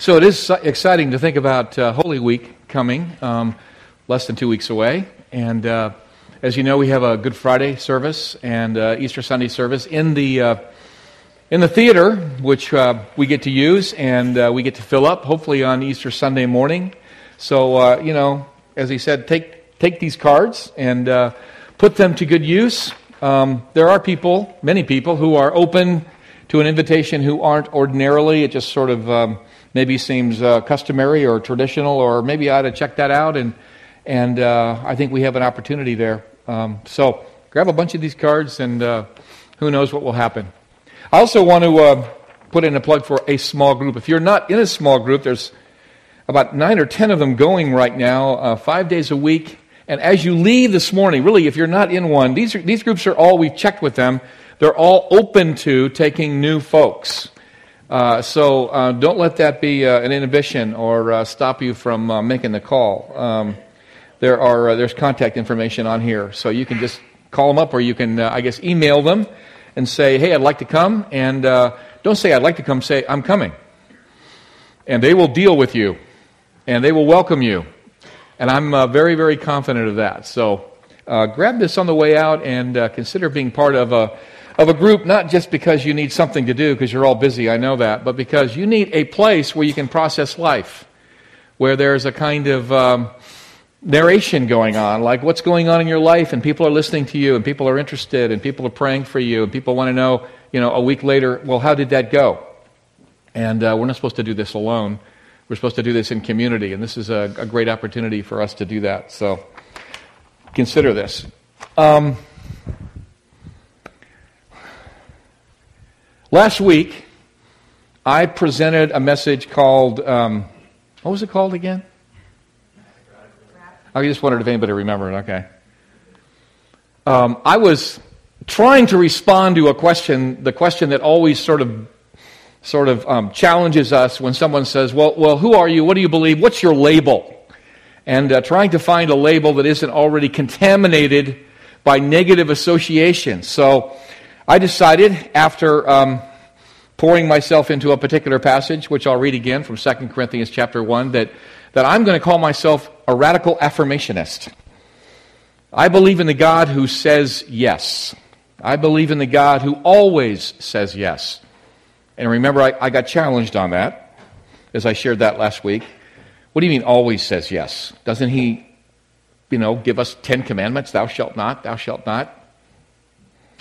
So it is exciting to think about uh, Holy Week coming, um, less than two weeks away. And uh, as you know, we have a Good Friday service and uh, Easter Sunday service in the, uh, in the theater, which uh, we get to use and uh, we get to fill up, hopefully on Easter Sunday morning. So, you know, as he said, take, take these cards and put them to good use. Um, there are people, many people, who are open to an invitation who aren't ordinarily. It just sort of. Um, maybe seems uh, customary or traditional, or maybe I ought to check that out. And, and uh, I think we have an opportunity there. Um, so grab a bunch of these cards, and uh, who knows what will happen. I also want to uh, put in a plug for a small group. If you're not in a small group, there's about nine or ten of them going right now, uh, five days a week. And as you leave this morning, really, if you're not in one, these, are, these groups are all, we've checked with them, they're all open to taking new folks. Uh, so uh, don't let that be uh, an inhibition or uh, stop you from uh, making the call. Um, there are there's contact information on here, so you can just call them up, or you can I guess email them and say, "Hey, I'd like to come." And don't say "I'd like to come." Say "I'm coming," and they will deal with you, and they will welcome you. And I'm very very confident of that. So grab this on the way out and consider being part of a of a group, not just because you need something to do, because you're all busy, I know that, but because you need a place where you can process life, where there's a kind of um, narration going on, like what's going on in your life, and people are listening to you, and people are interested, and people are praying for you, and people want to know, you know, a week later, well, how did that go? And uh, we're not supposed to do this alone. We're supposed to do this in community, and this is a, a great opportunity for us to do that. So consider this. Um, Last week, I presented a message called, um, what was it called again? I just wondered if anybody remembered. Okay. Um, I was trying to respond to a question, the question that always sort of, sort of um, challenges us when someone says, well, well, who are you? What do you believe? What's your label? And uh, trying to find a label that isn't already contaminated by negative associations. So I decided after um, pouring myself into a particular passage, which I'll read again from 2 Corinthians chapter 1, that, that I'm going to call myself a radical affirmationist. I believe in the God who says yes. I believe in the God who always says yes. And remember, I, I got challenged on that as I shared that last week. What do you mean always says yes? Doesn't he, you know, give us Ten Commandments? Thou shalt not, thou shalt not.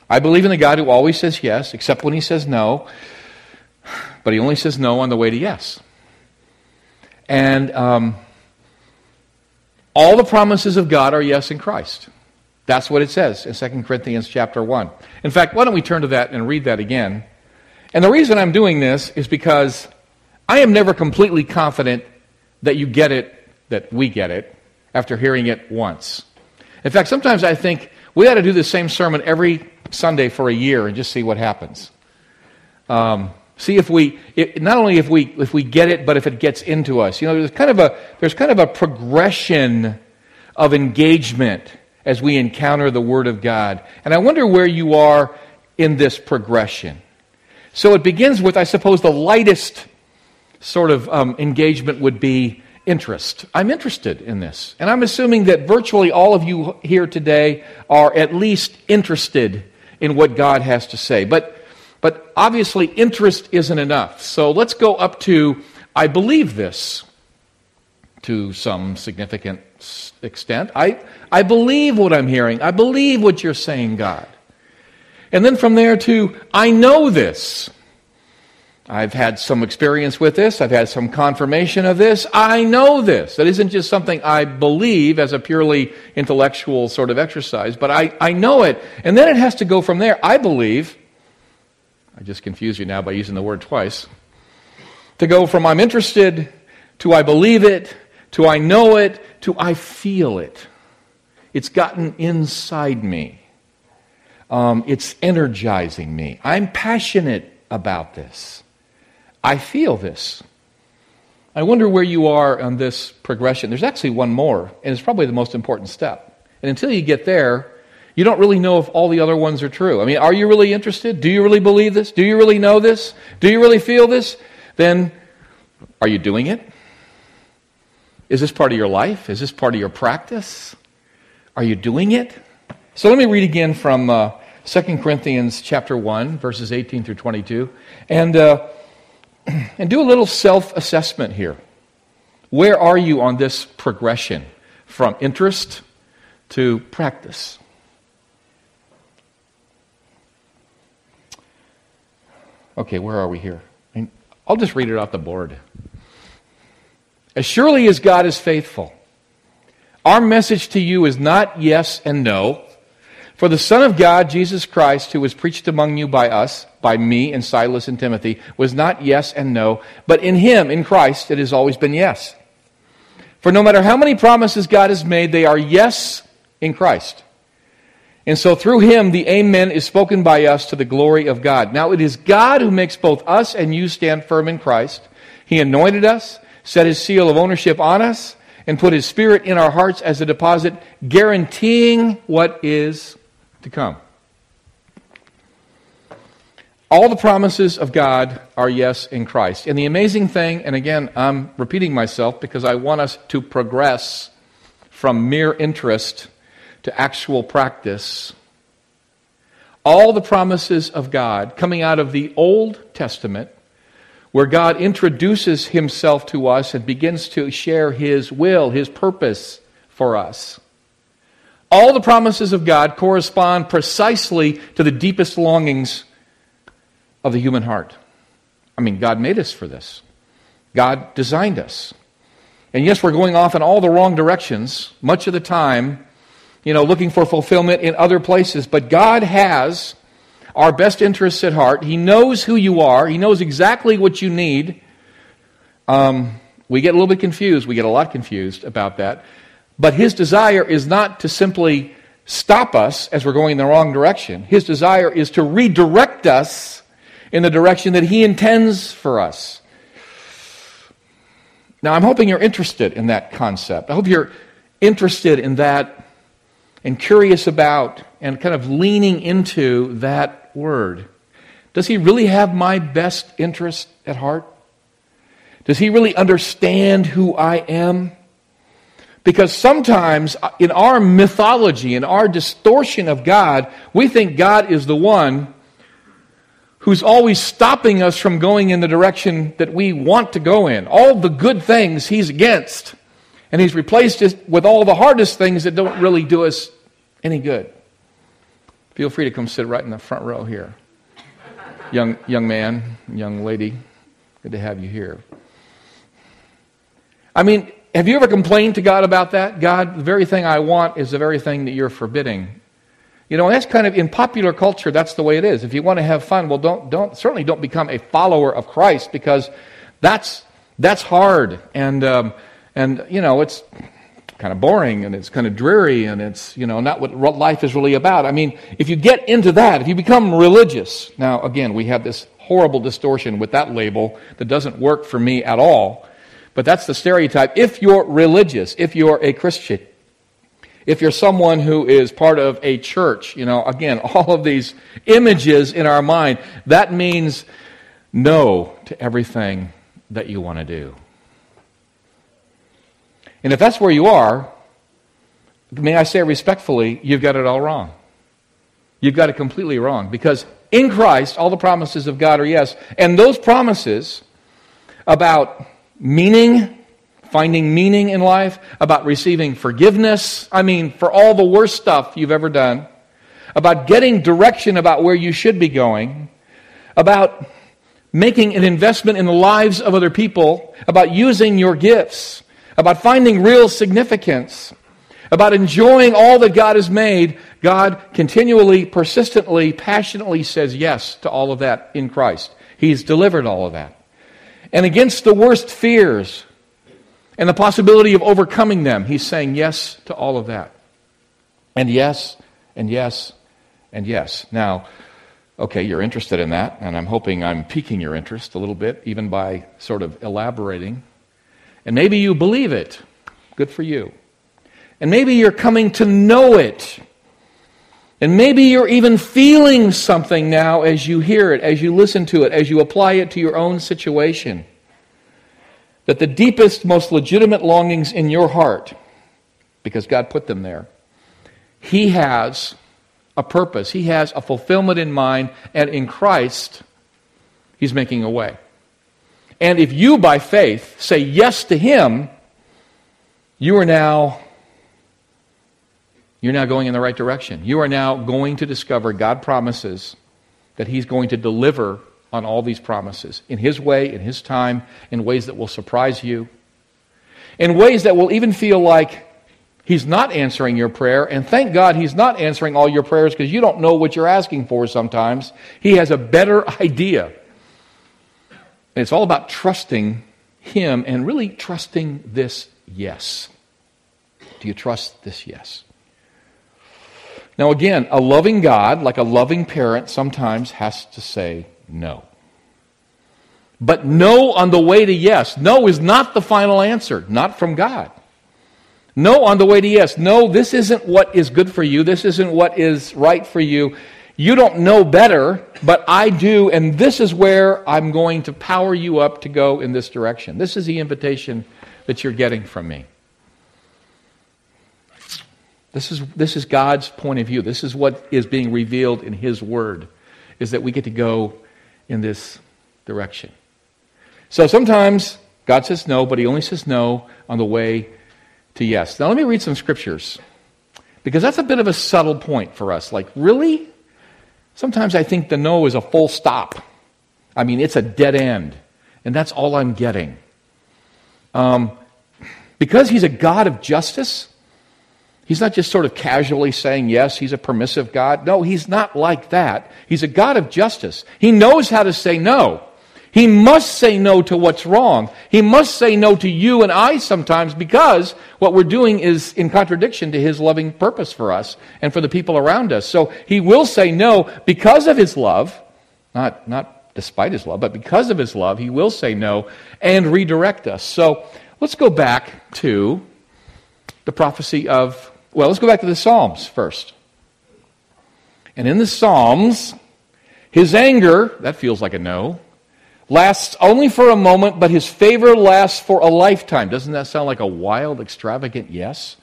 I believe in the God who always says yes, except when he says no. But he only says no on the way to yes. And um, all the promises of God are yes in Christ. That's what it says in 2 Corinthians chapter 1. In fact, why don't we turn to that and read that again? And the reason I'm doing this is because I am never completely confident that you get it, that we get it, after hearing it once. In fact, sometimes I think we ought to do the same sermon every Sunday for a year and just see what happens. Um, see if we, not only if we, if we get it, but if it gets into us. You know, there's kind of a, there's kind of a progression of engagement as we encounter the Word of God. And I wonder where you are in this progression. So it begins with, I suppose, the lightest sort of um, engagement would be interest. I'm interested in this. And I'm assuming that virtually all of you here today are at least interested in what God has to say. But, but obviously, interest isn't enough. So let's go up to I believe this to some significant extent. I, I believe what I'm hearing. I believe what you're saying, God. And then from there to I know this. I've had some experience with this. I've had some confirmation of this. I know this. That isn't just something I believe as a purely intellectual sort of exercise, but I, I know it. And then it has to go from there. I believe, I just confused you now by using the word twice, to go from I'm interested to I believe it to I know it to I feel it. It's gotten inside me. Um, it's energizing me. I'm passionate about this. I feel this. I wonder where you are on this progression. There's actually one more, and it's probably the most important step. And until you get there, you don't really know if all the other ones are true. I mean, are you really interested? Do you really believe this? Do you really know this? Do you really feel this? Then Are you doing it? Is this part of your life? Is this part of your practice? Are you doing it? So let me read again from uh, 2 Corinthians chapter 1, verses 18 through 22, and, uh, and do a little self assessment here. Where are you on this progression from interest to practice? Okay, where are we here? I'll just read it off the board. As surely as God is faithful, our message to you is not yes and no. For the Son of God, Jesus Christ, who was preached among you by us, by me and Silas and Timothy, was not yes and no, but in him, in Christ, it has always been yes. For no matter how many promises God has made, they are yes in Christ. And so through him, the Amen is spoken by us to the glory of God. Now it is God who makes both us and you stand firm in Christ. He anointed us, set his seal of ownership on us, and put his spirit in our hearts as a deposit, guaranteeing what is to come. All the promises of God are yes in Christ. And the amazing thing, and again, I'm repeating myself because I want us to progress from mere interest to actual practice. All the promises of God coming out of the Old Testament, where God introduces himself to us and begins to share his will, his purpose for us. All the promises of God correspond precisely to the deepest longings of the human heart. I mean, God made us for this, God designed us. And yes, we're going off in all the wrong directions much of the time, you know, looking for fulfillment in other places. But God has our best interests at heart. He knows who you are, He knows exactly what you need. Um, we get a little bit confused. We get a lot confused about that. But His desire is not to simply stop us as we're going in the wrong direction. His desire is to redirect us in the direction that He intends for us. Now, I'm hoping you're interested in that concept. I hope you're interested in that and curious about and kind of leaning into that word. Does He really have my best interest at heart? Does He really understand who I am? Because sometimes uh, in our mythology, in our distortion of God, we think God is the one who's always stopping us from going in the direction that we want to go in. All the good things he's against. And he's replaced it with all the hardest things that don't really do us any good. Feel free to come sit right in the front row here. Young, young man, young lady, good to have you here. I mean, have you ever complained to God about that? God, the very thing I want is the very thing that you're forbidding. You know, that's kind of in popular culture, that's the way it is. If you want to have fun, well, don't, don't certainly don't become a follower of Christ because that's, that's hard. And, um, and, you know, it's kind of boring and it's kind of dreary and it's, you know, not what life is really about. I mean, if you get into that, if you become religious, now, again, we have this horrible distortion with that label that doesn't work for me at all. But that's the stereotype. If you're religious, if you're a Christian, if you're someone who is part of a church, you know, again, all of these images in our mind, that means no to everything that you want to do. And if that's where you are, may I say respectfully, you've got it all wrong. You've got it completely wrong. Because in Christ, all the promises of God are yes. And those promises about meaning, finding meaning in life, about receiving forgiveness. I mean, for all the worst stuff you've ever done, about getting direction about where you should be going, about making an investment in the lives of other people, about using your gifts, about finding real significance, about enjoying all that God has made. God continually, persistently, passionately says yes to all of that in Christ. He's delivered all of that. And against the worst fears, and the possibility of overcoming them. He's saying yes to all of that. And yes, and yes, and yes. Now, okay, you're interested in that, and I'm hoping I'm piquing your interest a little bit, even by sort of elaborating. And maybe you believe it. Good for you. And maybe you're coming to know it. And maybe you're even feeling something now as you hear it, as you listen to it, as you apply it to your own situation. that the deepest, most legitimate longings in your heart, because God put them there, He has a purpose, He has a fulfillment in mind, and in Christ, He's making a way. And if you, by faith, say yes to Him, you are now you're now going in the right direction. You are now going to discover God promises that He's going to deliver on all these promises in His way, in His time, in ways that will surprise you, in ways that will even feel like He's not answering your prayer. And thank God He's not answering all your prayers because you don't know what you're asking for sometimes. He has a better idea. And it's all about trusting Him and really trusting this yes. Do you trust this yes? Now, again, a loving God, like a loving parent, sometimes has to say no. But no on the way to yes. No is not the final answer, not from God. No on the way to yes. No, this isn't what is good for you. This isn't what is right for you. You don't know better, but I do, and this is where I'm going to power you up to go in this direction. This is the invitation that you're getting from me. This is, this is God's point of view. This is what is being revealed in His Word, is that we get to go in this direction. So sometimes God says no, but He only says no on the way to yes. Now let me read some scriptures, because that's a bit of a subtle point for us. Like, really? Sometimes I think the no is a full stop. I mean, it's a dead end, and that's all I'm getting. Um, because He's a God of justice, He's not just sort of casually saying, yes, he's a permissive God. No, he's not like that. He's a God of justice. He knows how to say no. He must say no to what's wrong. He must say no to you and I sometimes because what we're doing is in contradiction to his loving purpose for us and for the people around us. So he will say no because of his love, not, not despite his love, but because of his love, he will say no and redirect us. So let's go back to the prophecy of well, let's go back to the Psalms first. And in the Psalms, his anger, that feels like a no, lasts only for a moment, but his favor lasts for a lifetime. Doesn't that sound like a wild, extravagant yes?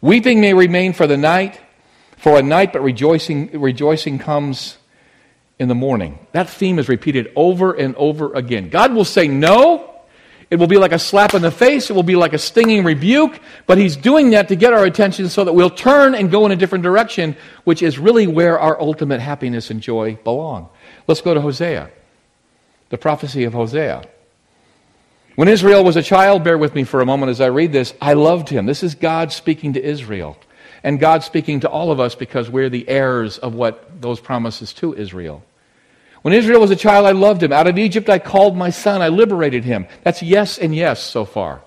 Weeping may remain for the night, for a night, but rejoicing, rejoicing comes in the morning. That theme is repeated over and over again. God will say no, it will be like a slap in the face. It will be like a stinging rebuke. But he's doing that to get our attention so that we'll turn and go in a different direction, which is really where our ultimate happiness and joy belong. Let's go to Hosea, the prophecy of Hosea. When Israel was a child, bear with me for a moment as I read this, I loved him. This is God speaking to Israel. And God speaking to all of us because we're the heirs of what those promises to Israel. When Israel was a child, I loved him. Out of Egypt, I called my son. I liberated him. That's yes and yes so far.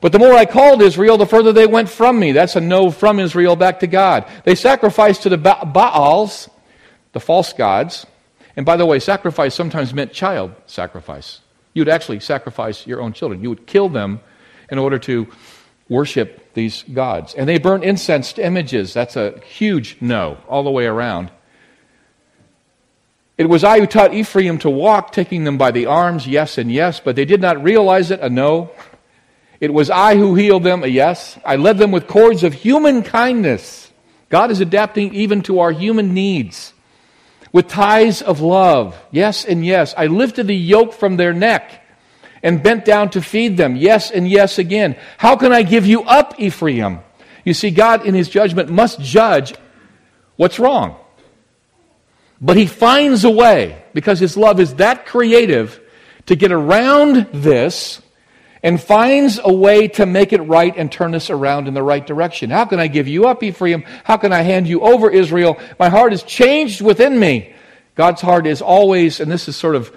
But the more I called Israel, the further they went from me. That's a no from Israel back to God. They sacrificed to the ba- Baals, the false gods. And by the way, sacrifice sometimes meant child sacrifice. You would actually sacrifice your own children. You would kill them in order to worship these gods. And they burned incense to images. That's a huge no all the way around. It was I who taught Ephraim to walk, taking them by the arms, yes and yes, but they did not realize it, a no. It was I who healed them, a yes. I led them with cords of human kindness. God is adapting even to our human needs. With ties of love, yes and yes. I lifted the yoke from their neck and bent down to feed them, yes and yes again. How can I give you up, Ephraim? You see, God in his judgment must judge what's wrong. But he finds a way, because his love is that creative, to get around this and finds a way to make it right and turn us around in the right direction. How can I give you up, Ephraim? How can I hand you over, Israel? My heart is changed within me. God's heart is always, and this is sort of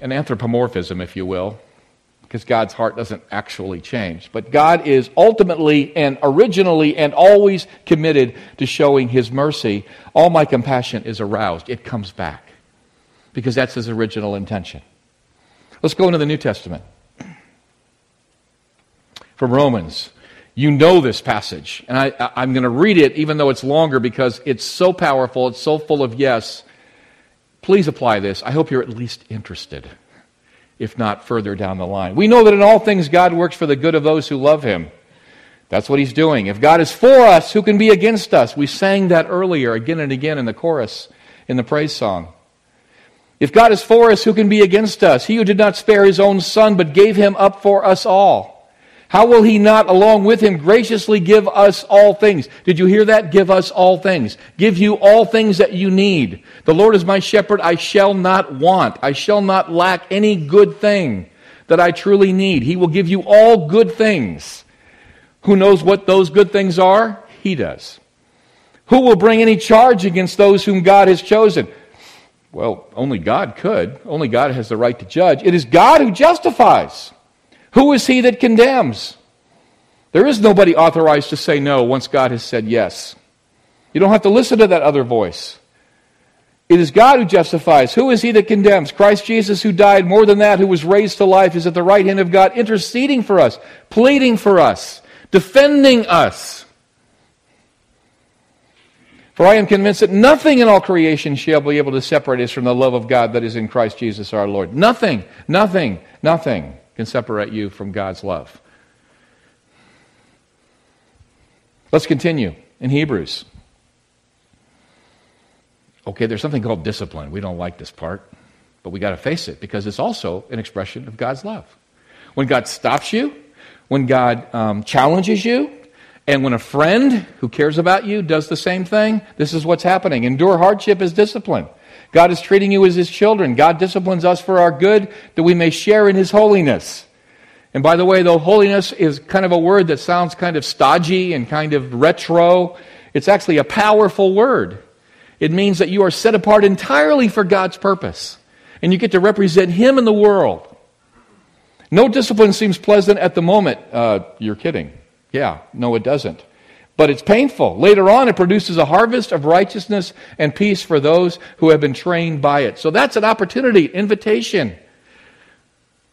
an anthropomorphism, if you will because God's heart doesn't actually change. But God is ultimately and originally and always committed to showing His mercy. All my compassion is aroused, it comes back because that's His original intention. Let's go into the New Testament. From Romans. You know this passage, and I, am going to read it even though it's longer because it's so powerful, it's so full of yes. Please apply this. I hope you're at least interested. If not further down the line. We know that in all things God works for the good of those who love him. That's what he's doing. If God is for us, who can be against us? We sang that earlier again and again in the chorus in the praise song. If God is for us, who can be against us? He who did not spare his own son, but gave him up for us all. How will he not, along with him, graciously give us all things? Did you hear that? Give us all things. Give you all things that you need. The Lord is my shepherd. I shall not want. I shall not lack any good thing that I truly need. He will give you all good things. Who knows what those good things are? He does. Who will bring any charge against those whom God has chosen? Well, only God could. Only God has the right to judge. It is God who justifies. Who is he that condemns? There is nobody authorized to say no once God has said yes. You don't have to listen to that other voice. It is God who justifies. Who is he that condemns? Christ Jesus, who died more than that, who was raised to life, is at the right hand of God, interceding for us, pleading for us, defending us. For I am convinced that nothing in all creation shall be able to separate us from the love of God that is in Christ Jesus our Lord. Nothing, nothing, nothing can separate you from God's love. Let's continue in Hebrews. Okay, there's something called discipline. We don't like this part, but we got to face it because it's also an expression of God's love. When God stops you, when God um, challenges you, and when a friend who cares about you does the same thing, this is what's happening. Endure hardship as discipline. God is treating you as his children. God disciplines us for our good that we may share in his holiness. And by the way, though holiness is kind of a word that sounds kind of stodgy and kind of retro, it's actually a powerful word. It means that you are set apart entirely for God's purpose. And you get to represent him in the world. No discipline seems pleasant at the moment. Uh, you're kidding. Yeah, no, it doesn't. But it's painful. Later on, it produces a harvest of righteousness and peace for those who have been trained by it. So that's an opportunity, invitation,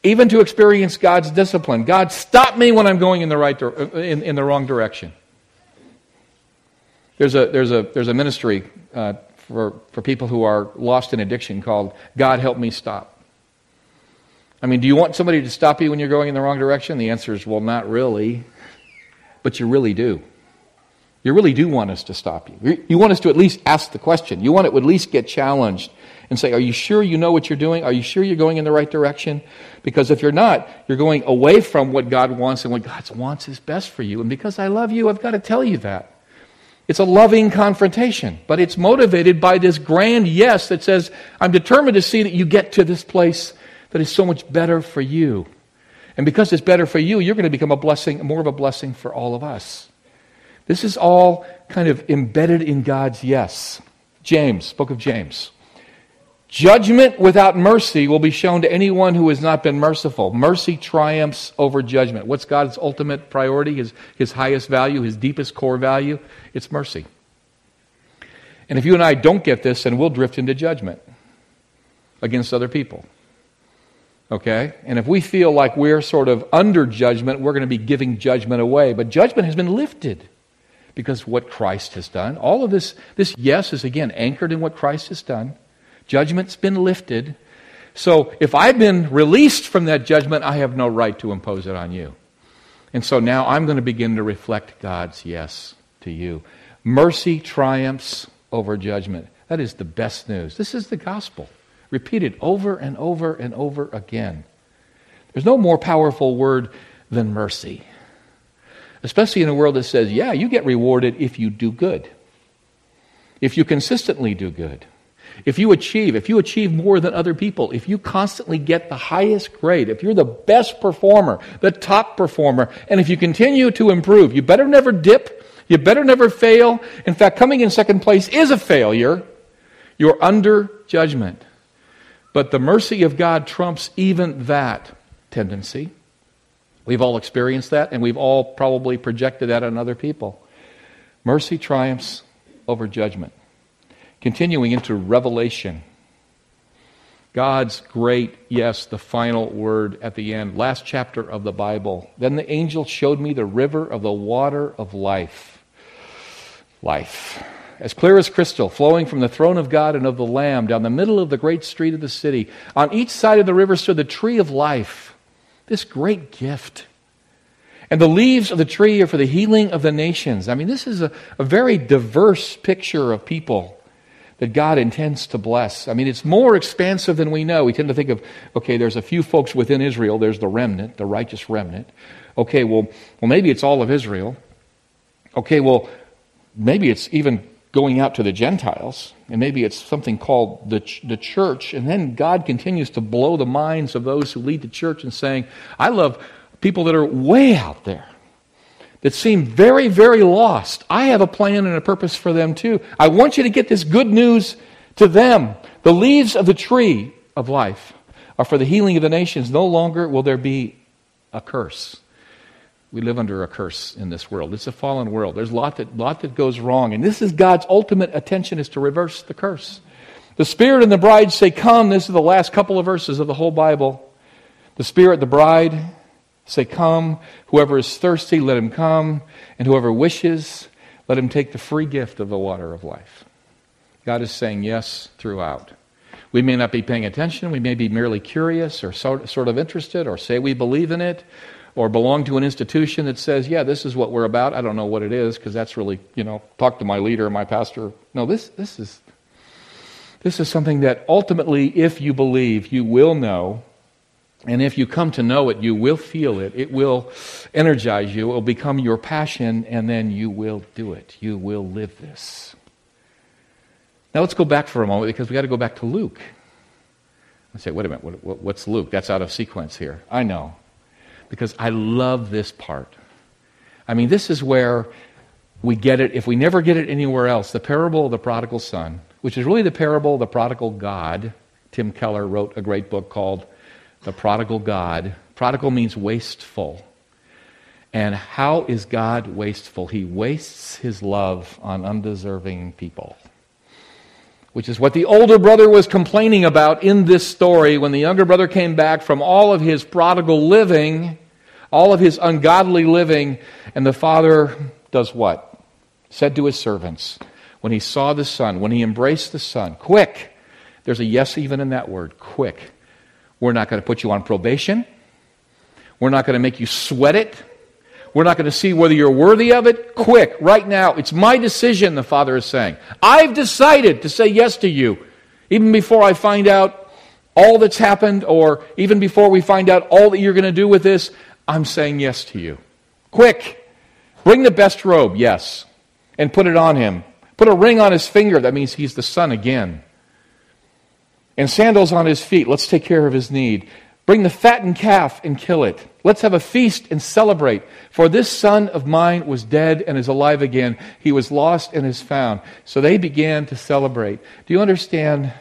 even to experience God's discipline. God, stop me when I'm going in the right in, in the wrong direction. There's a there's a there's a ministry uh, for for people who are lost in addiction called God Help Me Stop. I mean, do you want somebody to stop you when you're going in the wrong direction? The answer is, well, not really, but you really do. You really do want us to stop you. You want us to at least ask the question. You want it to at least get challenged and say, Are you sure you know what you're doing? Are you sure you're going in the right direction? Because if you're not, you're going away from what God wants, and what God wants is best for you. And because I love you, I've got to tell you that. It's a loving confrontation, but it's motivated by this grand yes that says, I'm determined to see that you get to this place that is so much better for you. And because it's better for you, you're going to become a blessing, more of a blessing for all of us. This is all kind of embedded in God's yes. James, book of James. Judgment without mercy will be shown to anyone who has not been merciful. Mercy triumphs over judgment. What's God's ultimate priority, his, his highest value, his deepest core value? It's mercy. And if you and I don't get this, then we'll drift into judgment against other people. Okay? And if we feel like we're sort of under judgment, we're going to be giving judgment away. But judgment has been lifted because what Christ has done. All of this, this yes is again anchored in what Christ has done. Judgment's been lifted. So if I've been released from that judgment, I have no right to impose it on you. And so now I'm going to begin to reflect God's yes to you. Mercy triumphs over judgment. That is the best news. This is the gospel, repeated over and over and over again. There's no more powerful word than mercy especially in a world that says, yeah, you get rewarded if you do good, if you consistently do good. If you achieve, if you achieve more than other people, if you constantly get the highest grade, if you're the best performer, the top performer, and if you continue to improve, you better never dip, you better never fail. In fact, coming in second place is a failure. You're under judgment. But the mercy of God trumps even that tendency. We've all experienced that, and we've all probably projected that on other people. Mercy triumphs over judgment. Continuing into Revelation. God's great, yes, the final word at the end, last chapter of the Bible. Then the angel showed me the river of the water of life. Life. as clear as crystal, flowing from the throne of God and of the Lamb down the middle of the great street of the city. On each side of the river stood the tree of life, this great gift. And the leaves of the tree are for the healing of the nations. I mean, this is a, a very diverse picture of people that God intends to bless. I mean, it's more expansive than we know. We tend to think of, okay, there's a few folks within Israel, there's the remnant, the righteous remnant. Okay, well, well maybe it's all of Israel. Okay, well, maybe it's even going out to the Gentiles, and maybe it's something called the, ch- the church. And then God continues to blow the minds of those who lead the church and saying, I love people that are way out there, that seem very, very lost. I have a plan and a purpose for them too. I want you to get this good news to them. The leaves of the tree of life are for the healing of the nations. No longer will there be a curse. We live under a curse in this world. It's a fallen world. There's a lot that, lot that goes wrong. And this is God's ultimate attention is to reverse the curse. The Spirit and the bride say, Come. This is the last couple of verses of the whole Bible. The Spirit, the bride, Say, Come. Whoever is thirsty, let him come. And whoever wishes, let him take the free gift of the water of life. God is saying yes throughout. We may not be paying attention. We may be merely curious or sort of interested or say we believe in it or belong to an institution that says, yeah, this is what we're about. I don't know what it is because that's really, you know, talk to my leader, my pastor. No, this, this, is, this is something that ultimately, if you believe, you will know and if you come to know it, you will feel it. It will energize you. It will become your passion, and then you will do it. You will live this. Now let's go back for a moment because we got to go back to Luke. I say, wait a minute, what, what, what's Luke? That's out of sequence here. I know. Because I love this part. I mean, this is where we get it, if we never get it anywhere else, the parable of the prodigal son, which is really the parable of the prodigal God. Tim Keller wrote a great book called the prodigal God. Prodigal means wasteful. And how is God wasteful? He wastes his love on undeserving people. Which is what the older brother was complaining about in this story when the younger brother came back from all of his prodigal living, all of his ungodly living, and the father does what? Said to his servants, when he saw the son, when he embraced the son, quick. There's a yes even in that word, quick. We're not going to put you on probation. We're not going to make you sweat it. We're not going to see whether you're worthy of it. Quick, right now. It's my decision, the Father is saying. I've decided to say yes to you. Even before I find out all that's happened, or even before we find out all that you're going to do with this, I'm saying yes to you. Quick, bring the best robe, yes, and put it on him. Put a ring on his finger. That means he's the son again and sandals on his feet. Let's take care of his need. Bring the fattened calf and kill it. Let's have a feast and celebrate. For this son of mine was dead and is alive again. He was lost and is found. So they began to celebrate. Do you understand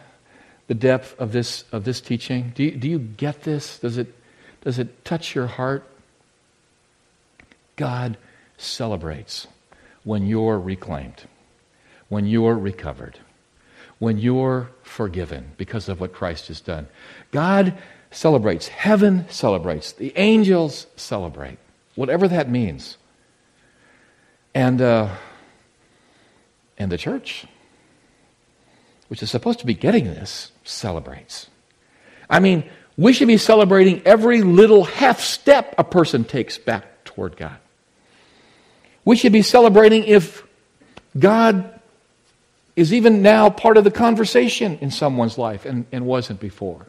the depth of this, of this teaching? Do you, do you get this? Does it, does it touch your heart? God celebrates when you're reclaimed, when you're recovered when you're forgiven because of what Christ has done. God celebrates, heaven celebrates, the angels celebrate, whatever that means. And, uh, and the church, which is supposed to be getting this, celebrates. I mean, we should be celebrating every little half step a person takes back toward God. We should be celebrating if God is even now part of the conversation in someone's life and, and wasn't before.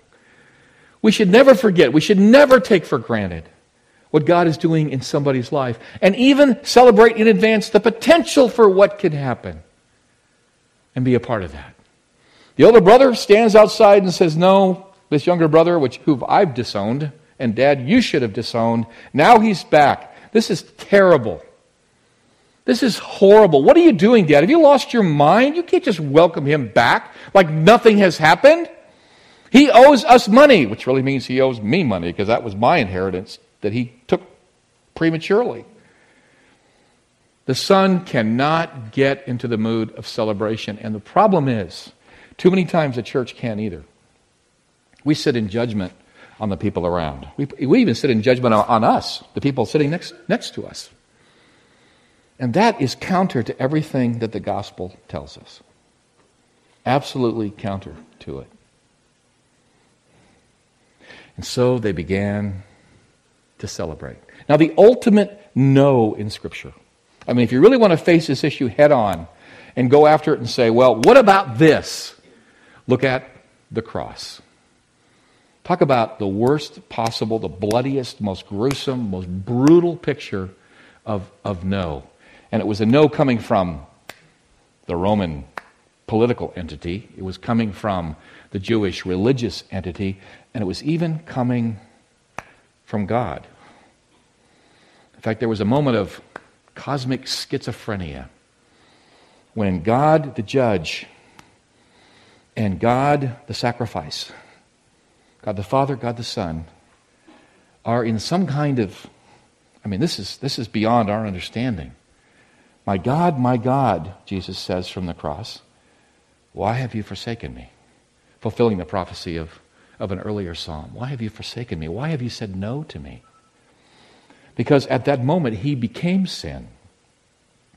We should never forget, we should never take for granted what God is doing in somebody's life, and even celebrate in advance the potential for what could happen and be a part of that. The older brother stands outside and says, No, this younger brother, which who I've disowned, and dad, you should have disowned, now he's back. This is terrible. This is horrible. What are you doing, Dad? Have you lost your mind? You can't just welcome him back like nothing has happened. He owes us money, which really means he owes me money because that was my inheritance that he took prematurely. The son cannot get into the mood of celebration. And the problem is, too many times the church can't either. We sit in judgment on the people around. We, we even sit in judgment on, on us, the people sitting next, next to us. And that is counter to everything that the gospel tells us. Absolutely counter to it. And so they began to celebrate. Now, the ultimate no in Scripture. I mean, if you really want to face this issue head on and go after it and say, well, what about this? Look at the cross. Talk about the worst possible, the bloodiest, most gruesome, most brutal picture of, of no. And it was a no coming from the Roman political entity, it was coming from the Jewish religious entity, and it was even coming from God. In fact, there was a moment of cosmic schizophrenia when God, the judge, and God, the sacrifice, God the Father, God the Son, are in some kind of, I mean, this is, this is beyond our understanding. My God, my God, Jesus says from the cross, why have you forsaken me? Fulfilling the prophecy of, of an earlier psalm. Why have you forsaken me? Why have you said no to me? Because at that moment, he became sin.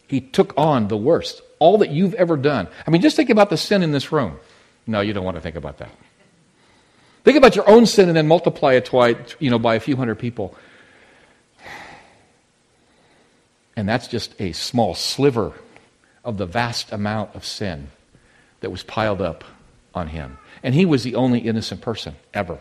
He took on the worst, all that you've ever done. I mean, just think about the sin in this room. No, you don't want to think about that. Think about your own sin and then multiply it twice, you know, by a few hundred people. And that's just a small sliver of the vast amount of sin that was piled up on him. And he was the only innocent person ever.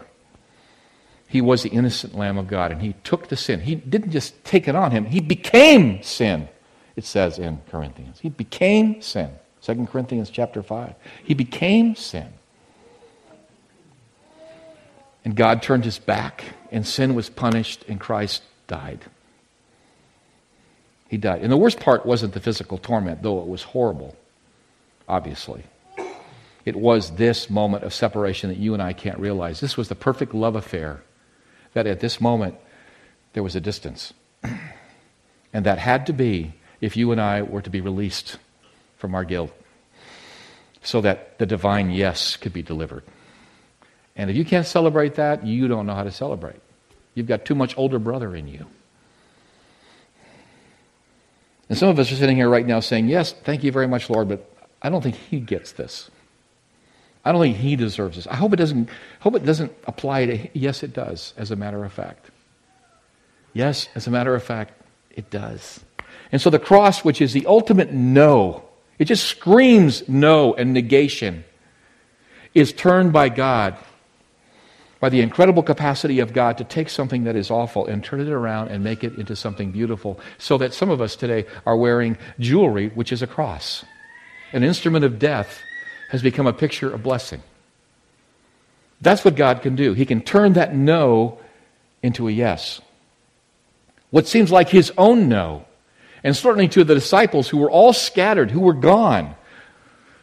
He was the innocent Lamb of God, and he took the sin. He didn't just take it on him, he became sin, it says in Corinthians. He became sin. 2 Corinthians chapter 5. He became sin. And God turned his back, and sin was punished, and Christ died. He died. And the worst part wasn't the physical torment, though it was horrible, obviously. It was this moment of separation that you and I can't realize. This was the perfect love affair that at this moment there was a distance. and that had to be if you and I were to be released from our guilt so that the divine yes could be delivered. And if you can't celebrate that, you don't know how to celebrate. You've got too much older brother in you. And some of us are sitting here right now saying, Yes, thank you very much, Lord, but I don't think he gets this. I don't think he deserves this. I hope it doesn't, hope it doesn't apply to Yes, it does, as a matter of fact. Yes, as a matter of fact, it does. And so the cross, which is the ultimate no, it just screams no and negation, is turned by God, by the incredible capacity of God to take something that is awful and turn it around and make it into something beautiful, so that some of us today are wearing jewelry, which is a cross, an instrument of death has become a picture of blessing. That's what God can do. He can turn that no into a yes. What seems like his own no, and certainly to the disciples who were all scattered, who were gone,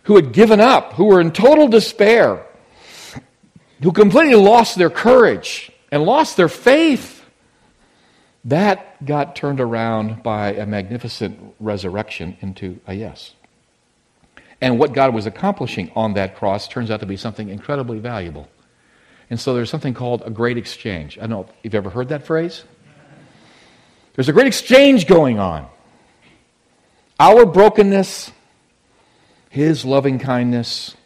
who had given up, who were in total despair, who completely lost their courage and lost their faith, that got turned around by a magnificent resurrection into a yes. And what God was accomplishing on that cross turns out to be something incredibly valuable. And so there's something called a great exchange. I don't know if you've ever heard that phrase. There's a great exchange going on. Our brokenness, His loving kindness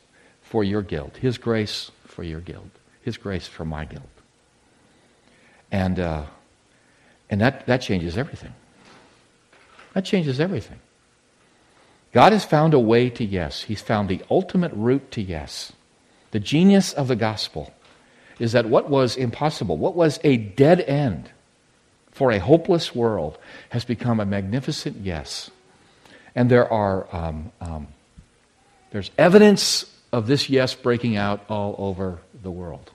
for your guilt, His grace for your guilt, His grace for my guilt. And, uh, and that, that changes everything. That changes everything. God has found a way to yes. He's found the ultimate route to yes. The genius of the gospel is that what was impossible, what was a dead end for a hopeless world, has become a magnificent yes. And there are um, um, there's evidence of this yes breaking out all over the world.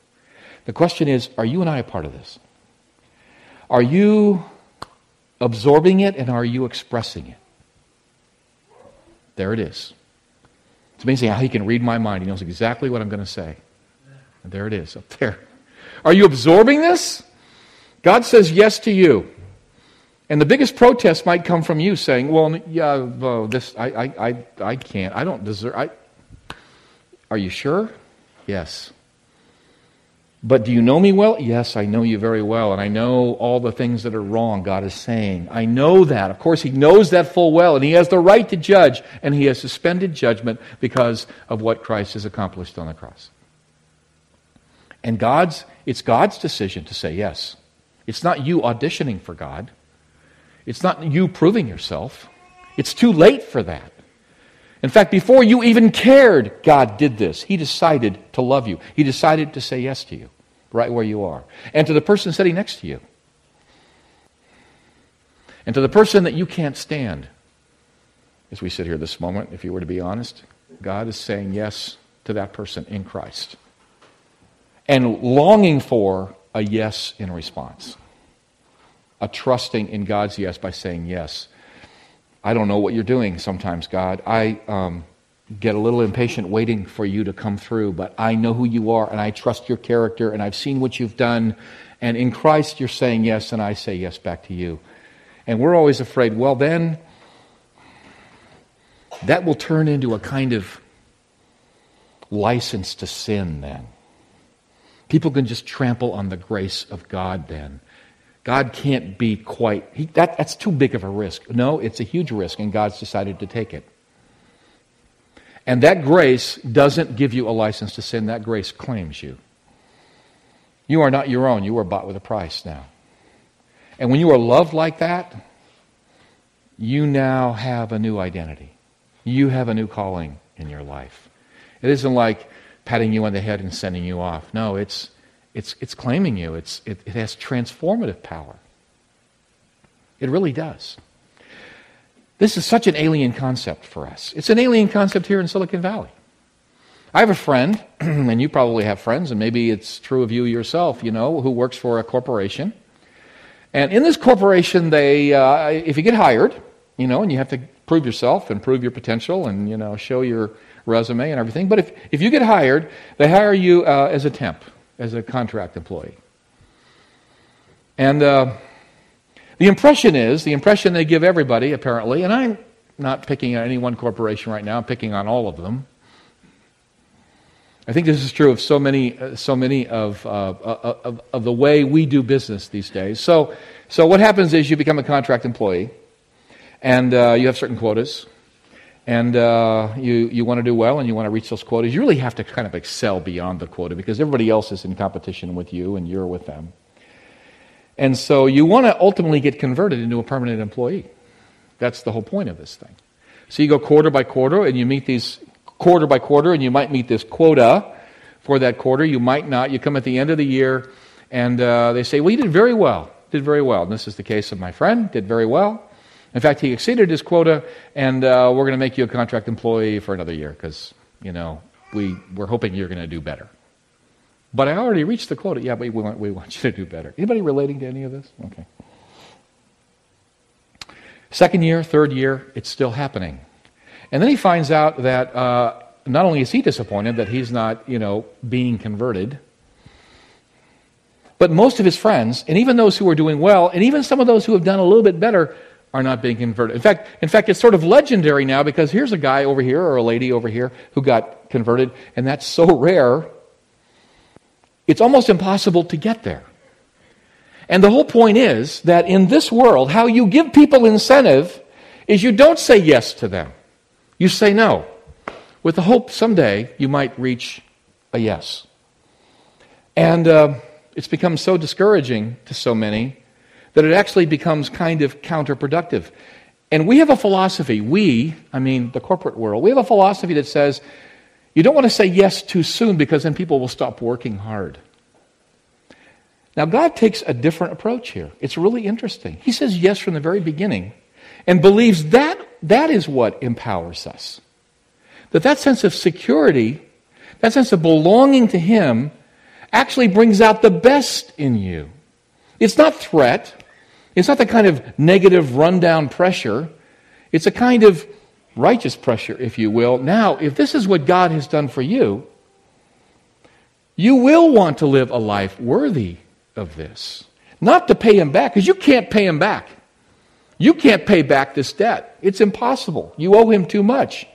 The question is, are you and I a part of this? Are you absorbing it and are you expressing it? There it is. It's amazing how he can read my mind. He knows exactly what I'm going to say. And there it is, up there. Are you absorbing this? God says yes to you. And the biggest protest might come from you saying, well, yeah, well, this, I, I, I, I can't. I don't deserve. I, are you sure? Yes. But do you know me well? Yes, I know you very well, and I know all the things that are wrong, God is saying. I know that. Of course, He knows that full well, and He has the right to judge, and He has suspended judgment because of what Christ has accomplished on the cross. And God's, it's God's decision to say yes. It's not you auditioning for God. It's not you proving yourself. It's too late for that. In fact, before you even cared, God did this. He decided to love you. He decided to say yes to you, right where you are. And to the person sitting next to you. And to the person that you can't stand. As we sit here this moment, if you were to be honest, God is saying yes to that person in Christ. And longing for a yes in response. A trusting in God's yes by saying yes I don't know what you're doing sometimes, God. I um, get a little impatient waiting for you to come through, but I know who you are and I trust your character and I've seen what you've done. And in Christ, you're saying yes, and I say yes back to you. And we're always afraid, well, then that will turn into a kind of license to sin then. People can just trample on the grace of God then. God can't be quite, he, that, that's too big of a risk. No, it's a huge risk, and God's decided to take it. And that grace doesn't give you a license to sin, that grace claims you. You are not your own, you are bought with a price now. And when you are loved like that, you now have a new identity. You have a new calling in your life. It isn't like patting you on the head and sending you off. No, it's it's, it's claiming you, it's, it, it has transformative power. It really does. This is such an alien concept for us. It's an alien concept here in Silicon Valley. I have a friend, and you probably have friends, and maybe it's true of you yourself, you know, who works for a corporation. And in this corporation, they, uh, if you get hired, you know, and you have to prove yourself and prove your potential and, you know, show your resume and everything. But if, if you get hired, they hire you uh, as a temp as a contract employee. And uh, the impression is, the impression they give everybody, apparently, and I'm not picking on any one corporation right now, I'm picking on all of them. I think this is true of so many, uh, so many of, uh, uh, of, of, the way we do business these days. So, so what happens is you become a contract employee, and uh, you have certain quotas and uh, you, you want to do well and you want to reach those quotas, you really have to kind of excel beyond the quota because everybody else is in competition with you and you're with them. And so you want to ultimately get converted into a permanent employee. That's the whole point of this thing. So you go quarter by quarter and you meet these quarter by quarter and you might meet this quota for that quarter. You might not. You come at the end of the year and uh, they say, well, you did very well. Did very well. And this is the case of my friend. Did very well. In fact, he exceeded his quota, and uh, we're going to make you a contract employee for another year because, you know, we, we're hoping you're going to do better. But I already reached the quota. Yeah, but we want, we want you to do better. Anybody relating to any of this? Okay. Second year, third year, it's still happening. And then he finds out that uh, not only is he disappointed that he's not, you know, being converted, but most of his friends, and even those who are doing well, and even some of those who have done a little bit better, are not being converted. In fact, in fact, it's sort of legendary now because here's a guy over here or a lady over here who got converted, and that's so rare, it's almost impossible to get there. And the whole point is that in this world, how you give people incentive is you don't say yes to them, you say no, with the hope someday you might reach a yes. And uh, it's become so discouraging to so many that it actually becomes kind of counterproductive. And we have a philosophy, we, I mean the corporate world, we have a philosophy that says you don't want to say yes too soon because then people will stop working hard. Now, God takes a different approach here. It's really interesting. He says yes from the very beginning and believes that that is what empowers us. That that sense of security, that sense of belonging to Him, actually brings out the best in you. It's not threat. It's not the kind of negative rundown pressure. It's a kind of righteous pressure, if you will. Now, if this is what God has done for you, you will want to live a life worthy of this. Not to pay him back, because you can't pay him back. You can't pay back this debt. It's impossible. You owe him too much.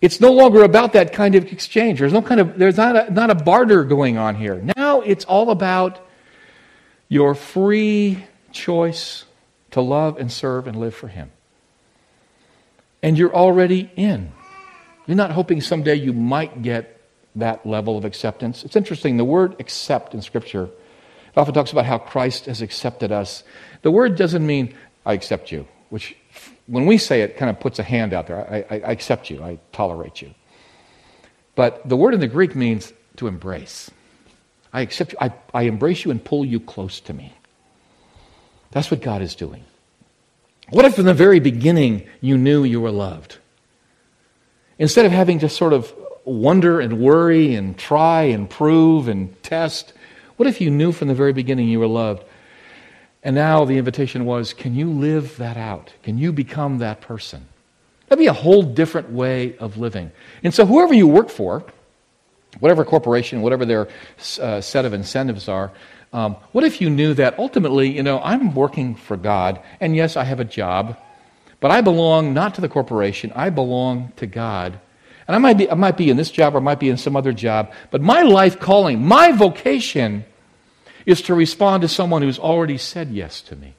it's no longer about that kind of exchange. There's no kind of there's not a, not a barter going on here. Now it's all about your free choice to love and serve and live for Him. And you're already in. You're not hoping someday you might get that level of acceptance. It's interesting, the word accept in Scripture, it often talks about how Christ has accepted us. The word doesn't mean, I accept you, which when we say it, kind of puts a hand out there. I, I, I accept you, I tolerate you. But the word in the Greek means to embrace. I accept you, I, I embrace you and pull you close to me. That's what God is doing. What if from the very beginning you knew you were loved? Instead of having to sort of wonder and worry and try and prove and test, what if you knew from the very beginning you were loved? And now the invitation was can you live that out? Can you become that person? That'd be a whole different way of living. And so, whoever you work for, whatever corporation, whatever their uh, set of incentives are, um, what if you knew that ultimately, you know, I'm working for God, and yes, I have a job, but I belong not to the corporation, I belong to God. And I might be, I might be in this job or I might be in some other job, but my life calling, my vocation is to respond to someone who's already said yes to me.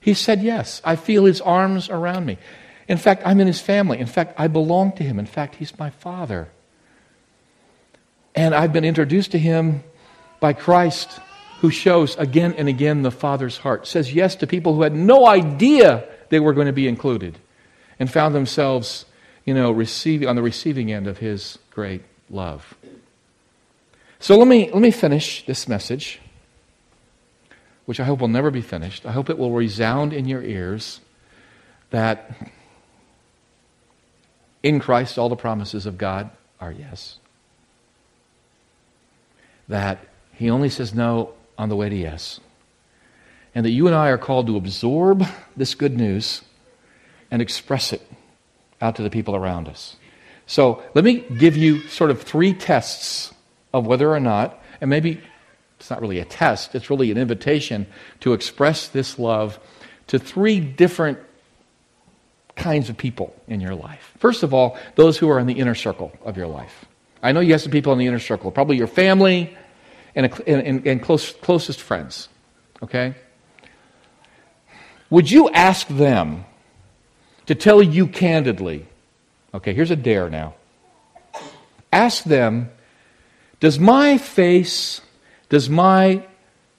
He said yes. I feel his arms around me. In fact, I'm in his family. In fact, I belong to him. In fact, he's my father. And I've been introduced to him by Christ, who shows again and again the Father's heart, says yes to people who had no idea they were going to be included, and found themselves, you know, receiving, on the receiving end of his great love. So let me, let me finish this message, which I hope will never be finished. I hope it will resound in your ears that in Christ all the promises of God are yes. That he only says no on the way to yes. And that you and I are called to absorb this good news and express it out to the people around us. So let me give you sort of three tests of whether or not, and maybe it's not really a test, it's really an invitation to express this love to three different kinds of people in your life. First of all, those who are in the inner circle of your life. I know you have some people in the inner circle, probably your family, and, and, and close, closest friends. Okay? Would you ask them to tell you candidly? Okay, here's a dare now. Ask them Does my face, does my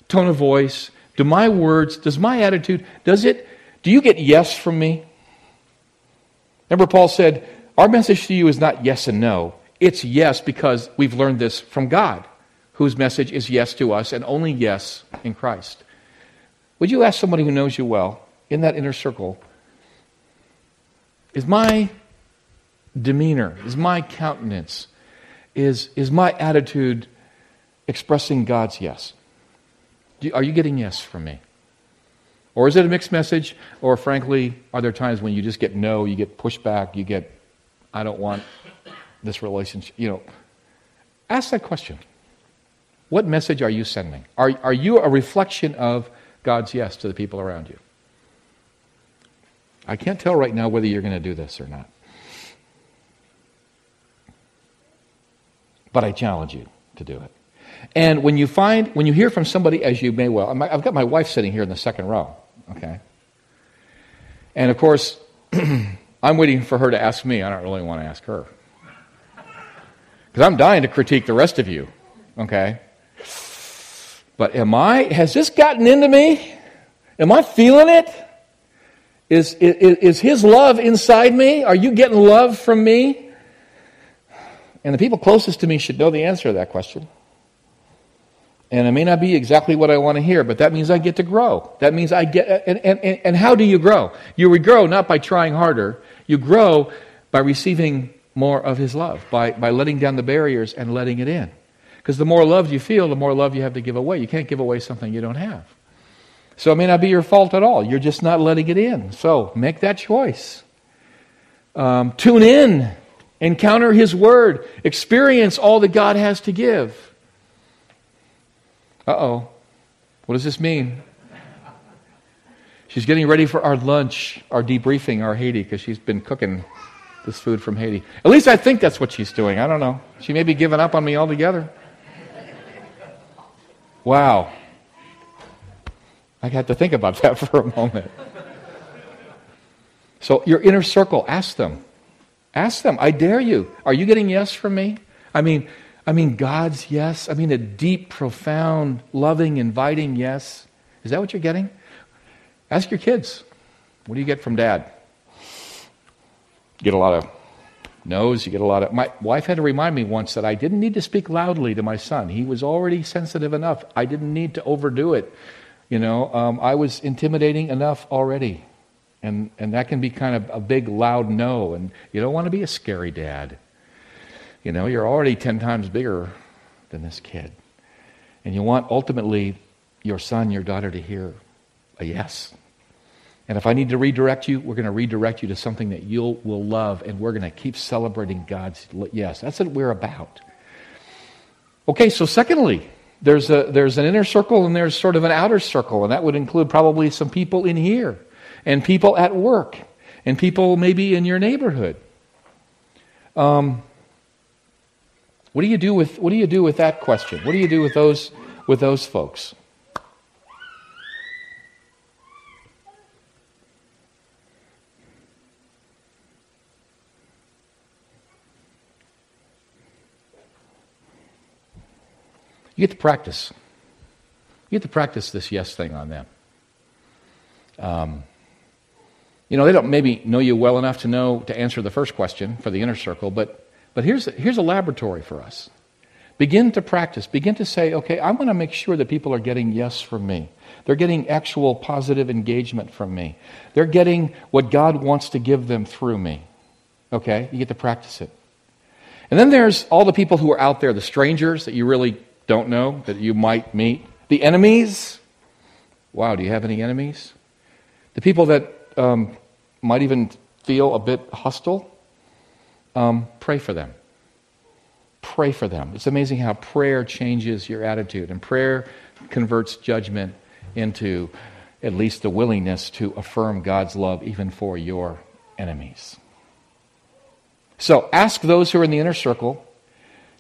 tone of voice, do my words, does my attitude, does it, do you get yes from me? Remember, Paul said, Our message to you is not yes and no. It's yes because we've learned this from God whose message is yes to us and only yes in Christ. Would you ask somebody who knows you well in that inner circle, is my demeanor, is my countenance, is, is my attitude expressing God's yes? are you getting yes from me? Or is it a mixed message? Or frankly, are there times when you just get no, you get pushback, you get, I don't want this relationship? You know, ask that question. What message are you sending? Are, are you a reflection of God's yes to the people around you? I can't tell right now whether you're going to do this or not. But I challenge you to do it. And when you find, when you hear from somebody, as you may well, I've got my wife sitting here in the second row, okay? And of course, I'm waiting for her to ask me. I don't really want to ask her. Because I'm dying to critique the rest of you, okay? But am I, has this gotten into me? Am I feeling it? Is, is, is his love inside me? Are you getting love from me? And the people closest to me should know the answer to that question. And it may not be exactly what I want to hear, but that means I get to grow. That means I get, and, and, and how do you grow? You grow not by trying harder, you grow by receiving more of his love, by, by letting down the barriers and letting it in. Because the more love you feel, the more love you have to give away. You can't give away something you don't have. So it may not be your fault at all. You're just not letting it in. So make that choice. Um, tune in, encounter His Word, experience all that God has to give. Uh oh. What does this mean? She's getting ready for our lunch, our debriefing, our Haiti, because she's been cooking this food from Haiti. At least I think that's what she's doing. I don't know. She may be giving up on me altogether. Wow. I had to think about that for a moment. So, your inner circle, ask them. Ask them. I dare you. Are you getting yes from me? I mean, I mean God's yes. I mean a deep, profound, loving, inviting yes. Is that what you're getting? Ask your kids. What do you get from dad? Get a lot of no's. You get a lot of. My wife had to remind me once that I didn't need to speak loudly to my son. He was already sensitive enough. I didn't need to overdo it. You know, um, I was intimidating enough already. And, and that can be kind of a big, loud no. And you don't want to be a scary dad. You know, you're already 10 times bigger than this kid. And you want ultimately your son, your daughter to hear a yes. And if I need to redirect you, we're going to redirect you to something that you will love, and we're going to keep celebrating God's yes. That's what we're about. Okay, so secondly, there's, a, there's an inner circle and there's sort of an outer circle, and that would include probably some people in here, and people at work, and people maybe in your neighborhood. Um, what do you do with what do you do with that question? What do you do with those with those folks? You get to practice. You get to practice this yes thing on them. Um, you know, they don't maybe know you well enough to know to answer the first question for the inner circle, but, but here's, here's a laboratory for us. Begin to practice. Begin to say, okay, I want to make sure that people are getting yes from me. They're getting actual positive engagement from me. They're getting what God wants to give them through me. Okay? You get to practice it. And then there's all the people who are out there, the strangers that you really don't know that you might meet. The enemies. Wow, do you have any enemies? The people that um, might even feel a bit hostile. Um, pray for them. Pray for them. It's amazing how prayer changes your attitude, and prayer converts judgment into at least the willingness to affirm God's love even for your enemies. So ask those who are in the inner circle,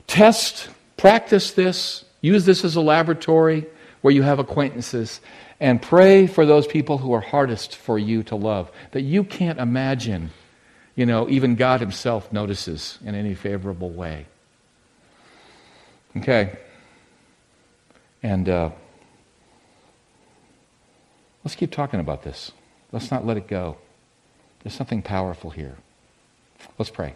test Practice this, use this as a laboratory where you have acquaintances, and pray for those people who are hardest for you to love, that you can't imagine, you know, even God Himself notices in any favorable way. Okay. And uh, let's keep talking about this. Let's not let it go. There's something powerful here. Let's pray.